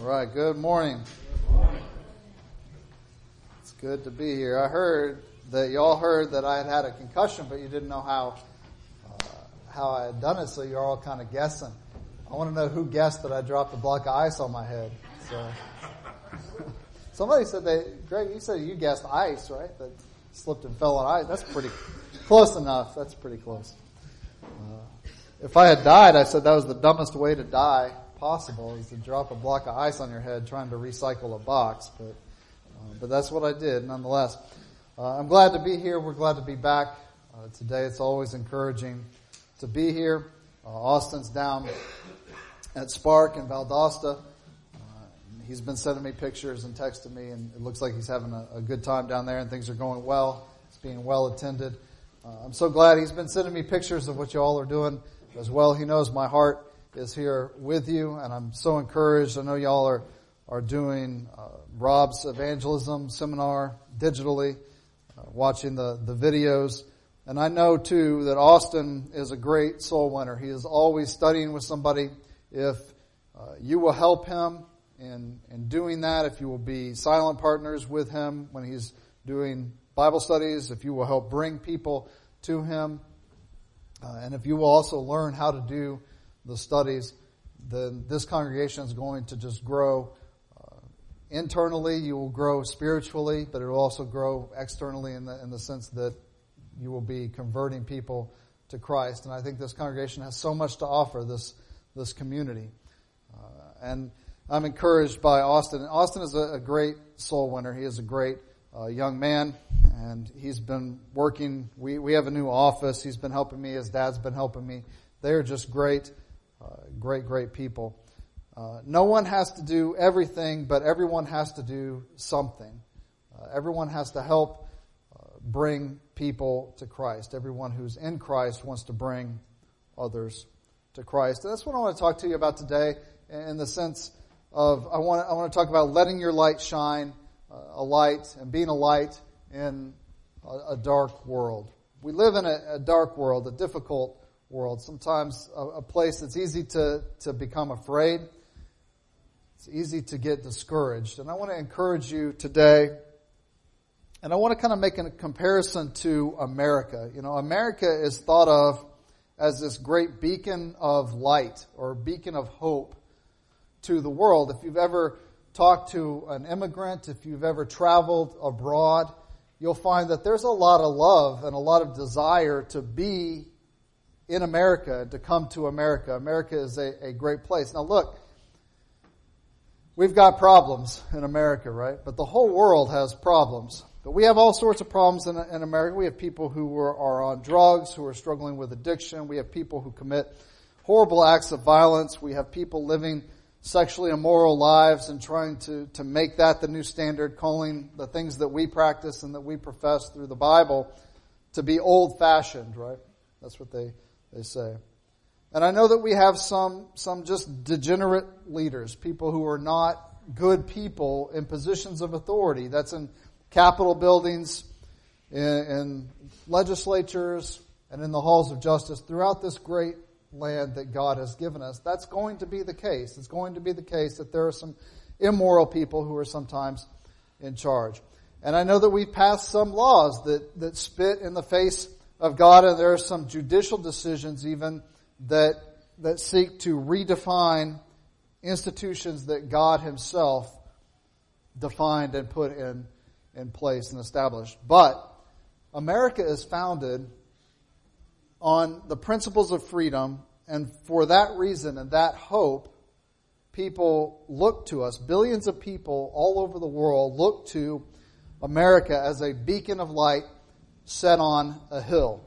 All right, good morning. It's good to be here. I heard that y'all heard that I had had a concussion, but you didn't know how uh, how I had done it, so you're all kind of guessing. I want to know who guessed that I dropped a block of ice on my head. So somebody said they, Greg, you said you guessed ice, right? That slipped and fell on ice. That's pretty close enough. That's pretty close. Uh, if I had died, I said that was the dumbest way to die possible is to drop a block of ice on your head trying to recycle a box, but uh, but that's what I did nonetheless. Uh, I'm glad to be here. We're glad to be back uh, today. It's always encouraging to be here. Uh, Austin's down at Spark in Valdosta. Uh, he's been sending me pictures and texting me, and it looks like he's having a, a good time down there, and things are going well. It's being well attended. Uh, I'm so glad he's been sending me pictures of what you all are doing as well. He knows my heart is here with you, and I'm so encouraged. I know y'all are are doing uh, Rob's evangelism seminar digitally, uh, watching the the videos, and I know too that Austin is a great soul winner. He is always studying with somebody. If uh, you will help him in in doing that, if you will be silent partners with him when he's doing Bible studies, if you will help bring people to him, uh, and if you will also learn how to do the studies, then this congregation is going to just grow uh, internally. You will grow spiritually, but it will also grow externally in the in the sense that you will be converting people to Christ. And I think this congregation has so much to offer this this community. Uh, and I'm encouraged by Austin. Austin is a, a great soul winner. He is a great uh, young man, and he's been working. We we have a new office. He's been helping me. His dad's been helping me. They are just great great, great people. Uh, no one has to do everything, but everyone has to do something. Uh, everyone has to help uh, bring people to Christ. Everyone who's in Christ wants to bring others to Christ. And that's what I want to talk to you about today in the sense of I want to, I want to talk about letting your light shine, uh, a light, and being a light in a, a dark world. We live in a, a dark world, a difficult world. Sometimes a, a place that's easy to, to become afraid. It's easy to get discouraged. And I want to encourage you today, and I want to kind of make a comparison to America. You know, America is thought of as this great beacon of light or beacon of hope to the world. If you've ever talked to an immigrant, if you've ever traveled abroad, you'll find that there's a lot of love and a lot of desire to be in America, to come to America. America is a, a great place. Now look, we've got problems in America, right? But the whole world has problems. But we have all sorts of problems in, in America. We have people who are, are on drugs, who are struggling with addiction. We have people who commit horrible acts of violence. We have people living sexually immoral lives and trying to, to make that the new standard, calling the things that we practice and that we profess through the Bible to be old fashioned, right? That's what they they say. And I know that we have some, some just degenerate leaders, people who are not good people in positions of authority. That's in Capitol buildings, in, in legislatures, and in the halls of justice throughout this great land that God has given us. That's going to be the case. It's going to be the case that there are some immoral people who are sometimes in charge. And I know that we've passed some laws that, that spit in the face of God, and there are some judicial decisions even that, that seek to redefine institutions that God Himself defined and put in, in place and established. But America is founded on the principles of freedom, and for that reason and that hope, people look to us. Billions of people all over the world look to America as a beacon of light set on a hill.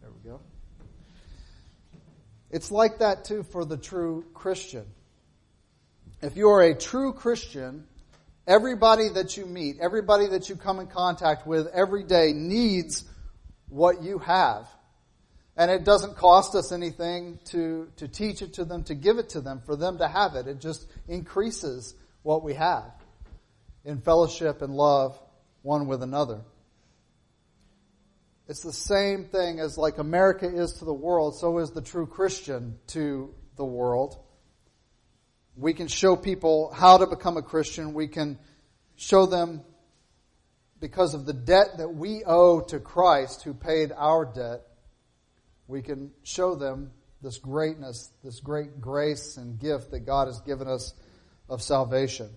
There we go. It's like that too for the true Christian. If you are a true Christian, everybody that you meet, everybody that you come in contact with every day needs what you have. And it doesn't cost us anything to, to teach it to them, to give it to them, for them to have it. It just increases what we have in fellowship and love one with another. It's the same thing as like America is to the world, so is the true Christian to the world. We can show people how to become a Christian. We can show them because of the debt that we owe to Christ who paid our debt. We can show them this greatness, this great grace and gift that God has given us of salvation.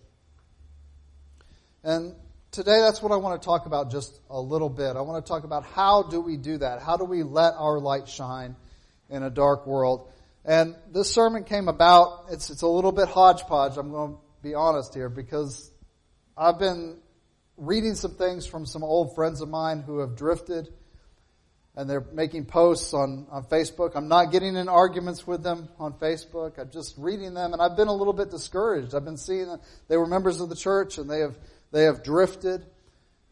And today that's what I want to talk about just a little bit. I want to talk about how do we do that? How do we let our light shine in a dark world? And this sermon came about, it's, it's a little bit hodgepodge, I'm going to be honest here, because I've been reading some things from some old friends of mine who have drifted and they're making posts on, on Facebook. I'm not getting in arguments with them on Facebook. I'm just reading them and I've been a little bit discouraged. I've been seeing that they were members of the church and they have, they have drifted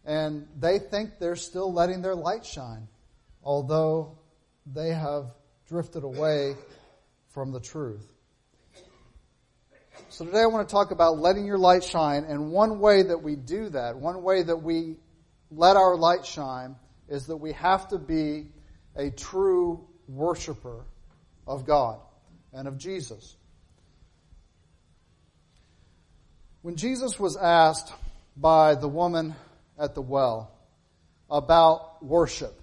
and they think they're still letting their light shine, although they have drifted away from the truth. So today I want to talk about letting your light shine, and one way that we do that, one way that we let our light shine, is that we have to be a true worshiper of God and of Jesus. When Jesus was asked by the woman at the well about worship,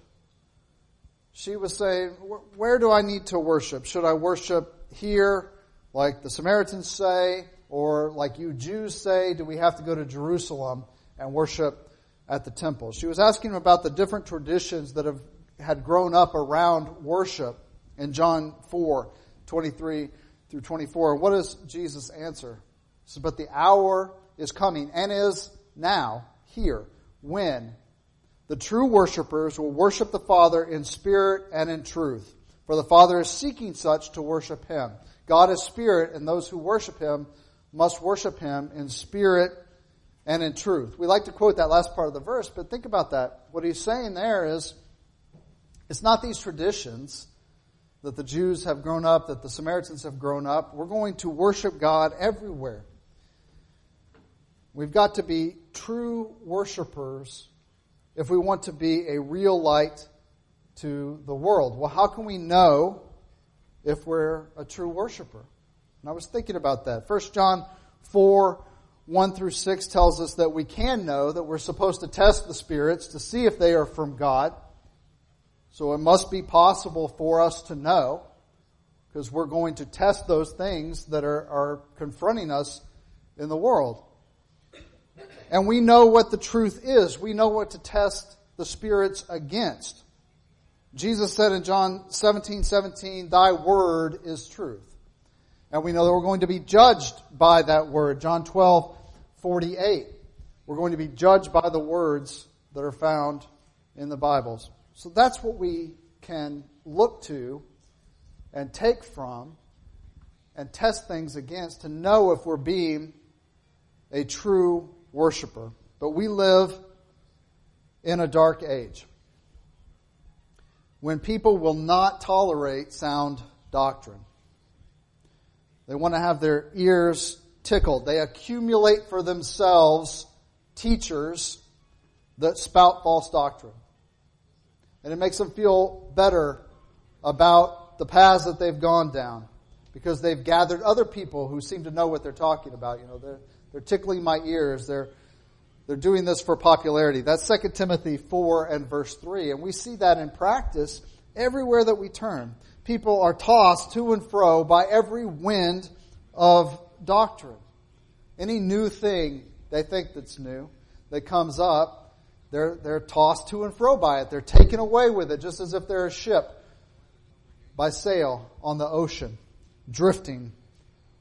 she was saying, Where do I need to worship? Should I worship here, like the Samaritans say, or like you Jews say, do we have to go to Jerusalem and worship at the temple? She was asking about the different traditions that have had grown up around worship in John 4, 23 through 24. What does Jesus answer? He says, But the hour is coming and is now here when the true worshippers will worship the Father in spirit and in truth. For the Father is seeking such to worship Him. God is spirit, and those who worship Him must worship Him in spirit and in truth. We like to quote that last part of the verse, but think about that. What he's saying there is, it's not these traditions that the Jews have grown up, that the Samaritans have grown up. We're going to worship God everywhere. We've got to be true worshipers if we want to be a real light to the world. Well, how can we know if we're a true worshiper? And I was thinking about that. 1 John 4, 1 through 6 tells us that we can know that we're supposed to test the spirits to see if they are from God. So it must be possible for us to know because we're going to test those things that are, are confronting us in the world. And we know what the truth is. We know what to test the spirits against. Jesus said in John 17, 17, Thy word is truth. And we know that we're going to be judged by that word. John 12, 48. We're going to be judged by the words that are found in the Bibles. So that's what we can look to and take from and test things against to know if we're being a true worshiper. But we live in a dark age when people will not tolerate sound doctrine. They want to have their ears tickled. They accumulate for themselves teachers that spout false doctrine. And it makes them feel better about the paths that they've gone down because they've gathered other people who seem to know what they're talking about. You know, they're, tickling my ears. They're, they're doing this for popularity. That's 2 Timothy 4 and verse 3. And we see that in practice everywhere that we turn. People are tossed to and fro by every wind of doctrine. Any new thing they think that's new that comes up, they're, they're tossed to and fro by it. They're taken away with it, just as if they're a ship by sail on the ocean, drifting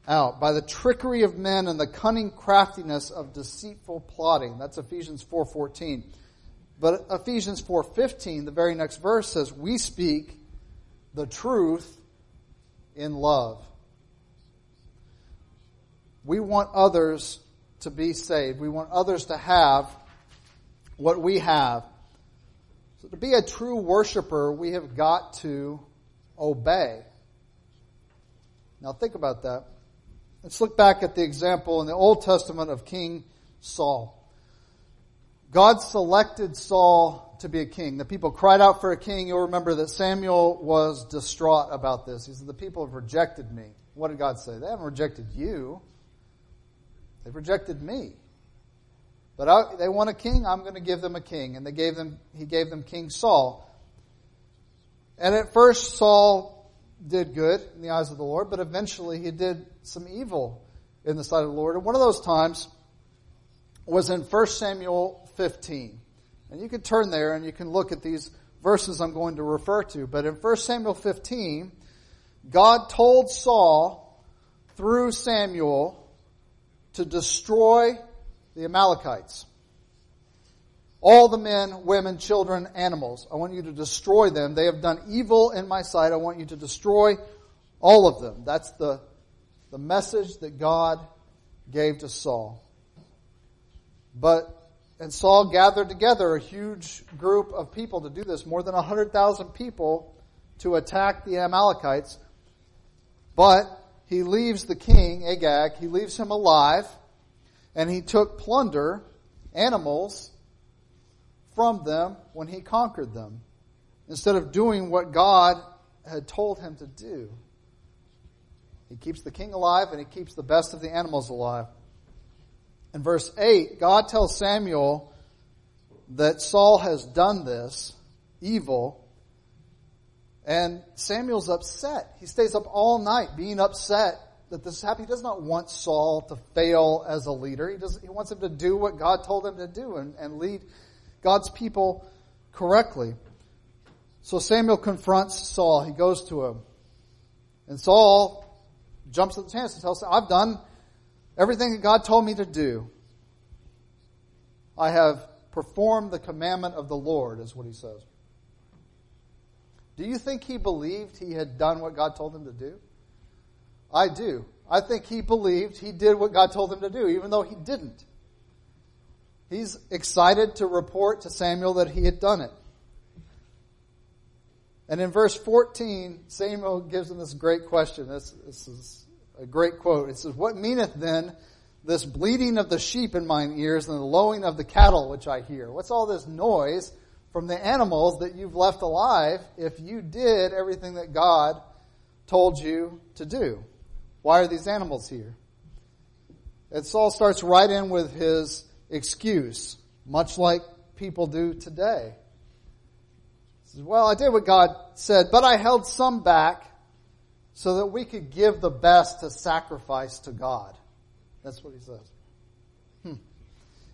out by the trickery of men and the cunning craftiness of deceitful plotting. That's Ephesians 4:14. But Ephesians 4:15, the very next verse says, "We speak the truth in love." We want others to be saved. We want others to have what we have. So to be a true worshiper, we have got to obey. Now think about that. Let's look back at the example in the Old Testament of King Saul. God selected Saul to be a king. The people cried out for a king. You'll remember that Samuel was distraught about this. He said, The people have rejected me. What did God say? They haven't rejected you, they've rejected me. But I, they want a king, I'm going to give them a king. And they gave them, he gave them King Saul. And at first, Saul did good in the eyes of the Lord, but eventually he did some evil in the sight of the Lord. And one of those times was in 1 Samuel 15. And you can turn there and you can look at these verses I'm going to refer to. But in 1 Samuel 15, God told Saul through Samuel to destroy the Amalekites. All the men, women, children, animals. I want you to destroy them. They have done evil in my sight. I want you to destroy all of them. That's the, the message that God gave to Saul. But, and Saul gathered together a huge group of people to do this, more than 100,000 people to attack the Amalekites. But he leaves the king, Agag, he leaves him alive, and he took plunder, animals, from them when he conquered them, instead of doing what God had told him to do. He keeps the king alive and he keeps the best of the animals alive. In verse 8, God tells Samuel that Saul has done this evil, and Samuel's upset. He stays up all night being upset that this happened. He does not want Saul to fail as a leader. He, does, he wants him to do what God told him to do and, and lead God's people correctly. So Samuel confronts Saul. He goes to him. And Saul jumps at the chance and tells him, I've done everything that God told me to do. I have performed the commandment of the Lord, is what he says. Do you think he believed he had done what God told him to do? I do. I think he believed he did what God told him to do, even though he didn't. He's excited to report to Samuel that he had done it. And in verse 14, Samuel gives him this great question. This, this is a great quote. It says, What meaneth then this bleating of the sheep in mine ears and the lowing of the cattle which I hear? What's all this noise from the animals that you've left alive if you did everything that God told you to do? Why are these animals here? And Saul starts right in with his excuse, much like people do today. He says, well, I did what God said, but I held some back so that we could give the best to sacrifice to God. That's what he says. Hmm.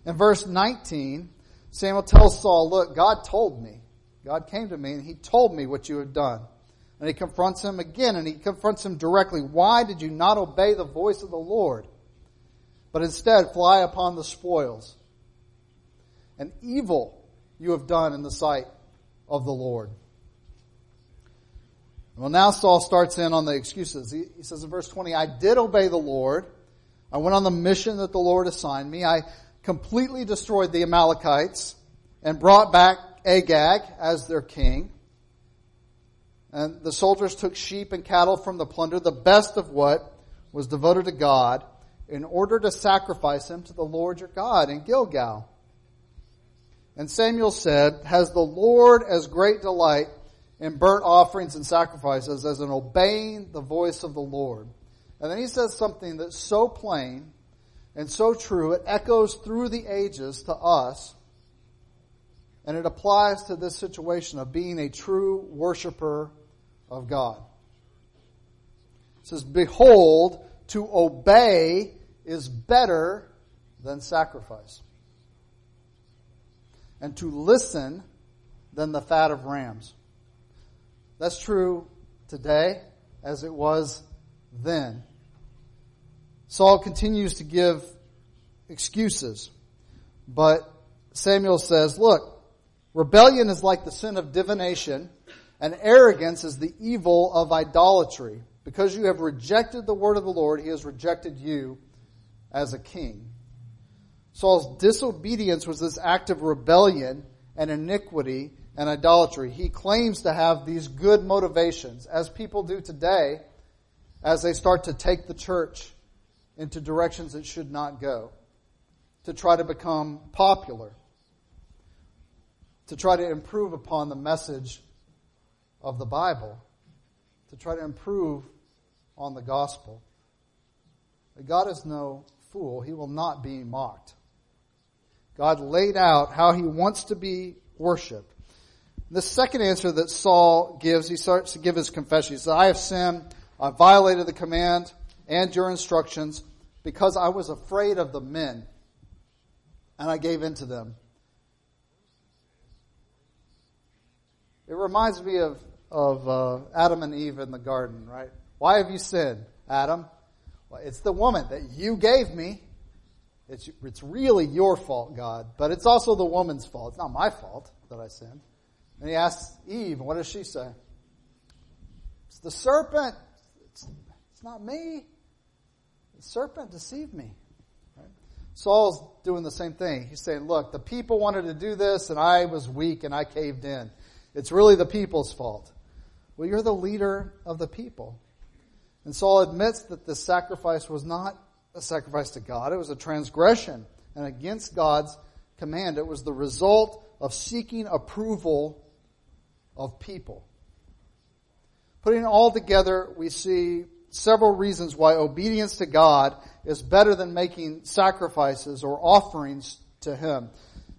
In verse 19, Samuel tells Saul, look, God told me. God came to me and he told me what you have done. And he confronts him again and he confronts him directly. Why did you not obey the voice of the Lord? But instead fly upon the spoils. And evil you have done in the sight of the Lord. Well, now Saul starts in on the excuses. He, he says in verse 20, I did obey the Lord. I went on the mission that the Lord assigned me. I completely destroyed the Amalekites and brought back Agag as their king. And the soldiers took sheep and cattle from the plunder, the best of what was devoted to God in order to sacrifice him to the Lord your God in Gilgal. And Samuel said, Has the Lord as great delight in burnt offerings and sacrifices as in obeying the voice of the Lord? And then he says something that's so plain and so true, it echoes through the ages to us, and it applies to this situation of being a true worshiper of God. It says, Behold, to obey is better than sacrifice. And to listen than the fat of rams. That's true today as it was then. Saul continues to give excuses, but Samuel says, look, rebellion is like the sin of divination, and arrogance is the evil of idolatry. Because you have rejected the word of the Lord, he has rejected you as a king. Saul's disobedience was this act of rebellion and iniquity and idolatry. He claims to have these good motivations, as people do today, as they start to take the church into directions it should not go, to try to become popular. to try to improve upon the message of the Bible, to try to improve on the gospel. But God is no fool. He will not be mocked. God laid out how he wants to be worshiped. The second answer that Saul gives, he starts to give his confession. He says, I have sinned. I violated the command and your instructions because I was afraid of the men and I gave in to them. It reminds me of, of uh, Adam and Eve in the garden, right? Why have you sinned, Adam? Well, it's the woman that you gave me. It's, it's really your fault, God, but it's also the woman's fault. It's not my fault that I sinned. And he asks Eve, what does she say? It's the serpent. It's, it's not me. The serpent deceived me. Right? Saul's doing the same thing. He's saying, look, the people wanted to do this and I was weak and I caved in. It's really the people's fault. Well, you're the leader of the people. And Saul admits that the sacrifice was not a sacrifice to God. It was a transgression and against God's command. It was the result of seeking approval of people. Putting it all together, we see several reasons why obedience to God is better than making sacrifices or offerings to Him.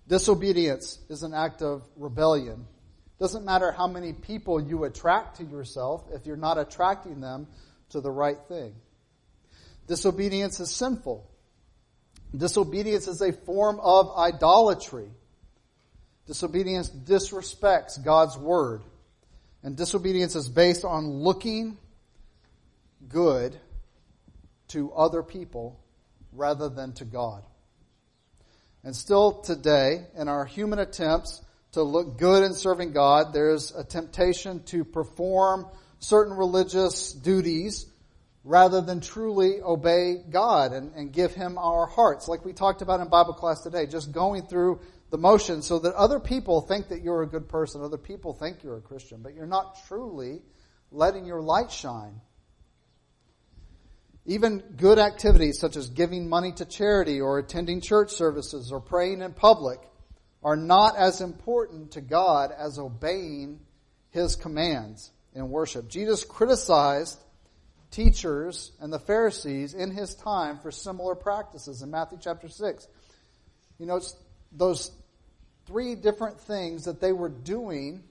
Disobedience is an act of rebellion. Doesn't matter how many people you attract to yourself if you're not attracting them to the right thing. Disobedience is sinful. Disobedience is a form of idolatry. Disobedience disrespects God's word. And disobedience is based on looking good to other people rather than to God. And still today, in our human attempts to look good in serving God, there's a temptation to perform certain religious duties rather than truly obey God and, and give Him our hearts, like we talked about in Bible class today, just going through the motions so that other people think that you're a good person, other people think you're a Christian, but you're not truly letting your light shine. Even good activities such as giving money to charity or attending church services or praying in public are not as important to God as obeying His commands in worship. Jesus criticized teachers and the Pharisees in his time for similar practices in Matthew chapter 6. You know, those three different things that they were doing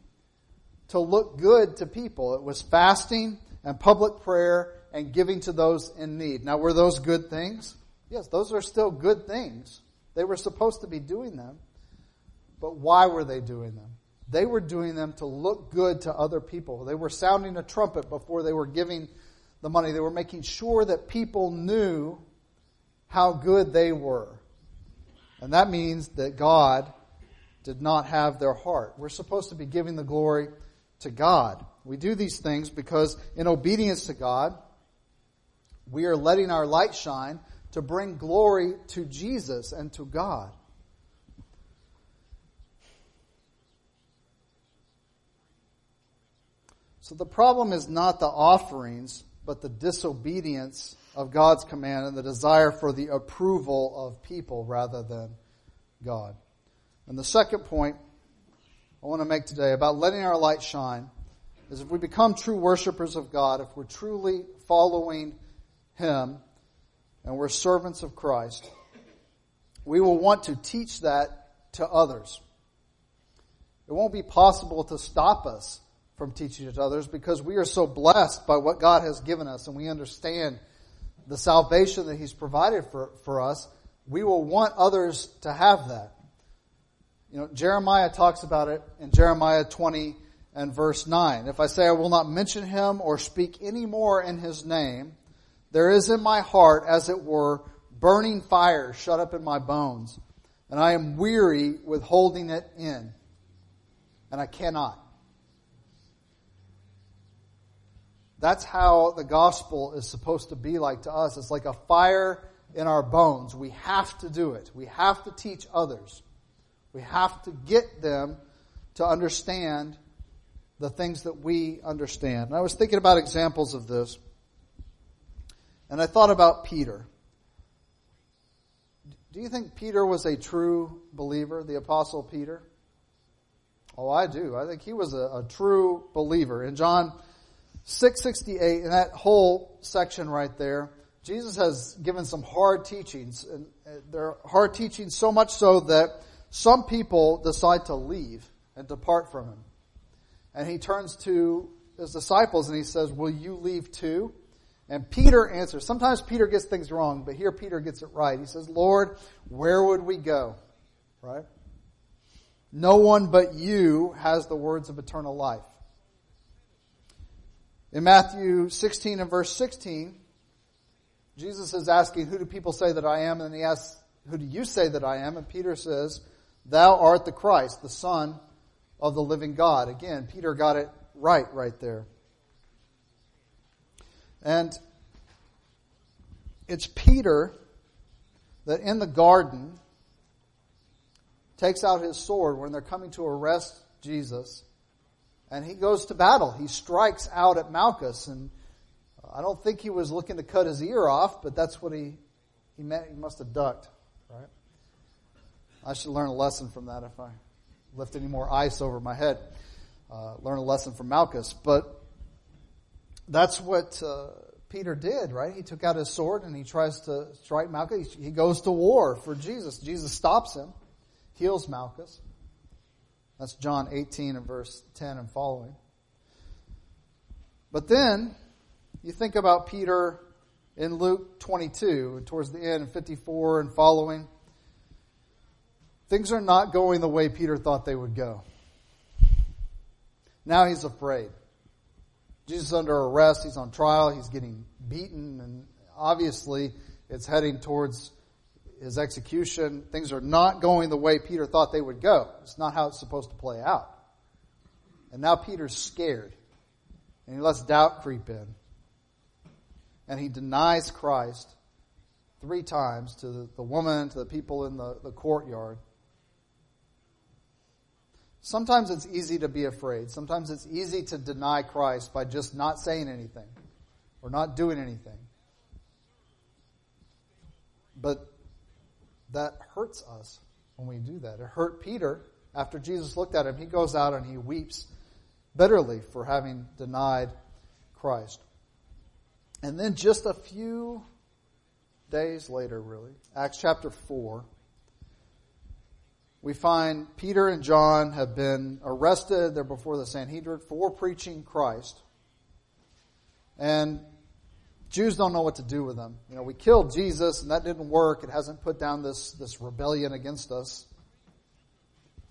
to look good to people. It was fasting and public prayer and giving to those in need. Now, were those good things? Yes, those are still good things. They were supposed to be doing them. But why were they doing them? They were doing them to look good to other people. They were sounding a trumpet before they were giving the money. They were making sure that people knew how good they were. And that means that God did not have their heart. We're supposed to be giving the glory to God. We do these things because in obedience to God, we are letting our light shine to bring glory to Jesus and to God. So the problem is not the offerings, but the disobedience of God's command and the desire for the approval of people rather than God. And the second point I want to make today about letting our light shine is if we become true worshipers of God, if we're truly following Him and we're servants of Christ, we will want to teach that to others. It won't be possible to stop us from teaching it to others because we are so blessed by what God has given us and we understand the salvation that He's provided for, for us. We will want others to have that. You know, Jeremiah talks about it in Jeremiah 20 and verse 9. If I say I will not mention him or speak any more in his name, there is in my heart, as it were, burning fire shut up in my bones, and I am weary with holding it in, and I cannot. That's how the gospel is supposed to be like to us. It's like a fire in our bones. We have to do it. We have to teach others. We have to get them to understand the things that we understand. And I was thinking about examples of this. And I thought about Peter. Do you think Peter was a true believer, the apostle Peter? Oh, I do. I think he was a, a true believer. In John 668, in that whole section right there, Jesus has given some hard teachings. And they're hard teachings so much so that some people decide to leave and depart from him. And he turns to his disciples and he says, Will you leave too? And Peter answers. Sometimes Peter gets things wrong, but here Peter gets it right. He says, Lord, where would we go? Right? No one but you has the words of eternal life. In Matthew 16 and verse 16, Jesus is asking, Who do people say that I am? And he asks, Who do you say that I am? And Peter says, Thou art the Christ, the Son of the living God. Again, Peter got it right right there. And it's Peter that in the garden takes out his sword when they're coming to arrest Jesus. And he goes to battle. He strikes out at Malchus. And I don't think he was looking to cut his ear off, but that's what he, he meant. He must have ducked, right? I should learn a lesson from that if I lift any more ice over my head. Uh, learn a lesson from Malchus. But that's what uh, Peter did, right? He took out his sword and he tries to strike Malchus. He goes to war for Jesus. Jesus stops him, heals Malchus. That's John 18 and verse 10 and following. But then you think about Peter in Luke 22 and towards the end, 54 and following. Things are not going the way Peter thought they would go. Now he's afraid. Jesus is under arrest. He's on trial. He's getting beaten. And obviously, it's heading towards his execution. Things are not going the way Peter thought they would go. It's not how it's supposed to play out. And now Peter's scared. And he lets doubt creep in. And he denies Christ three times to the, the woman, to the people in the, the courtyard. Sometimes it's easy to be afraid. Sometimes it's easy to deny Christ by just not saying anything or not doing anything. But that hurts us when we do that. It hurt Peter after Jesus looked at him. He goes out and he weeps bitterly for having denied Christ. And then just a few days later, really, Acts chapter 4 we find Peter and John have been arrested. They're before the Sanhedrin for preaching Christ. And Jews don't know what to do with them. You know, we killed Jesus and that didn't work. It hasn't put down this, this rebellion against us.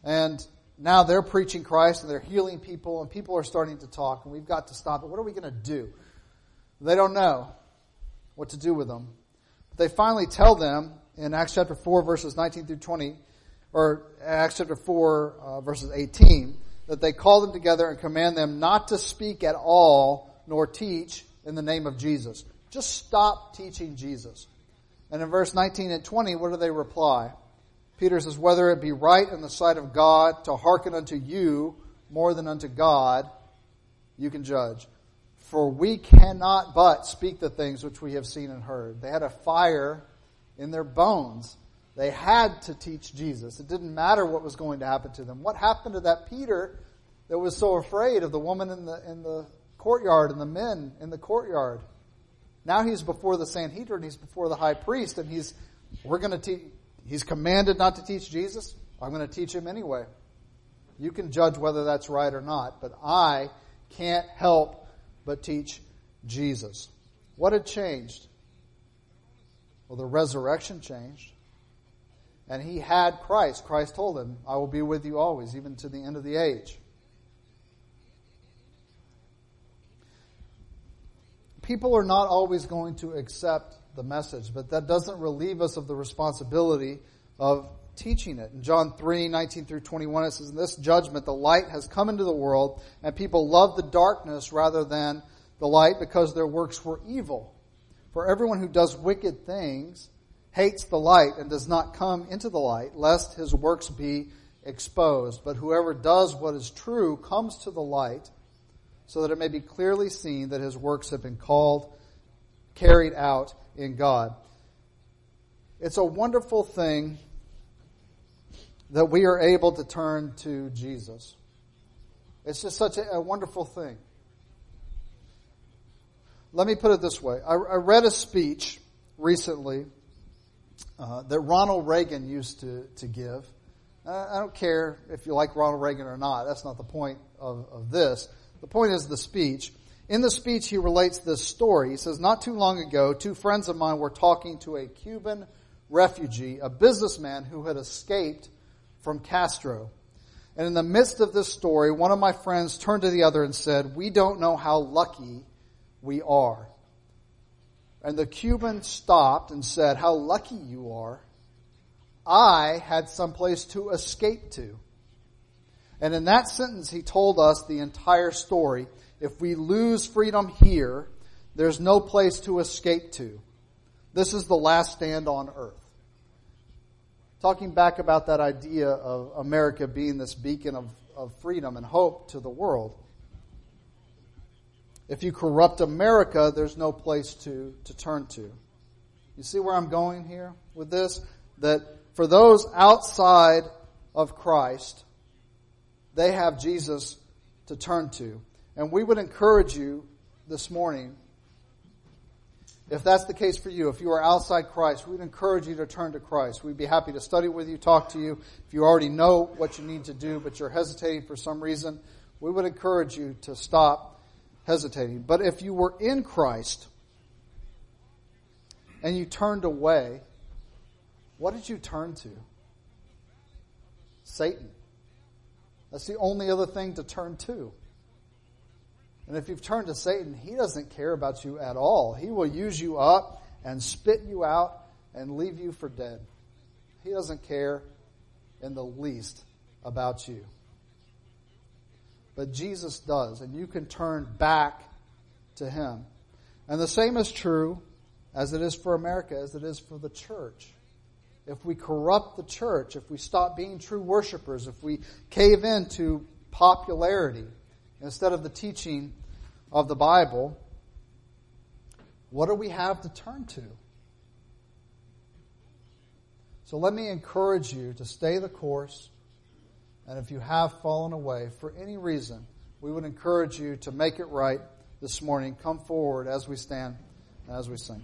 And now they're preaching Christ and they're healing people and people are starting to talk and we've got to stop it. What are we going to do? They don't know what to do with them. But they finally tell them in Acts chapter 4 verses 19 through 20, or Acts chapter 4, uh, verses 18, that they call them together and command them not to speak at all nor teach in the name of Jesus. Just stop teaching Jesus. And in verse 19 and 20, what do they reply? Peter says, Whether it be right in the sight of God to hearken unto you more than unto God, you can judge. For we cannot but speak the things which we have seen and heard. They had a fire in their bones they had to teach Jesus. It didn't matter what was going to happen to them. What happened to that Peter that was so afraid of the woman in the, in the courtyard and the men in the courtyard? Now he's before the Sanhedrin, he's before the high priest, and he's, we're going to teach, he's commanded not to teach Jesus. I'm going to teach him anyway. You can judge whether that's right or not, but I can't help but teach Jesus. What had changed? Well, the resurrection changed. And he had Christ. Christ told him, I will be with you always, even to the end of the age. People are not always going to accept the message, but that doesn't relieve us of the responsibility of teaching it. In John 3, 19 through 21, it says, In this judgment, the light has come into the world, and people love the darkness rather than the light because their works were evil. For everyone who does wicked things hates the light and does not come into the light, lest his works be exposed. But whoever does what is true comes to the light, so that it may be clearly seen that his works have been called, carried out in God. It's a wonderful thing that we are able to turn to Jesus. It's just such a, a wonderful thing. Let me put it this way. I, I read a speech recently uh, that Ronald Reagan used to, to give. Uh, I don't care if you like Ronald Reagan or not. That's not the point of, of this. The point is the speech. In the speech, he relates this story. He says, Not too long ago, two friends of mine were talking to a Cuban refugee, a businessman who had escaped from Castro. And in the midst of this story, one of my friends turned to the other and said, We don't know how lucky we are. And the Cuban stopped and said, How lucky you are. I had someplace to escape to. And in that sentence, he told us the entire story. If we lose freedom here, there's no place to escape to. This is the last stand on earth. Talking back about that idea of America being this beacon of, of freedom and hope to the world. If you corrupt America, there's no place to, to turn to. You see where I'm going here with this? That for those outside of Christ, they have Jesus to turn to. And we would encourage you this morning, if that's the case for you, if you are outside Christ, we'd encourage you to turn to Christ. We'd be happy to study with you, talk to you. If you already know what you need to do, but you're hesitating for some reason, we would encourage you to stop hesitating. But if you were in Christ and you turned away, what did you turn to? Satan. That's the only other thing to turn to. And if you've turned to Satan, he doesn't care about you at all. He will use you up and spit you out and leave you for dead. He doesn't care in the least about you but Jesus does, and you can turn back to Him. And the same is true as it is for America, as it is for the church. If we corrupt the church, if we stop being true worshipers, if we cave in to popularity instead of the teaching of the Bible, what do we have to turn to? So let me encourage you to stay the course and if you have fallen away for any reason, we would encourage you to make it right this morning. Come forward as we stand and as we sing.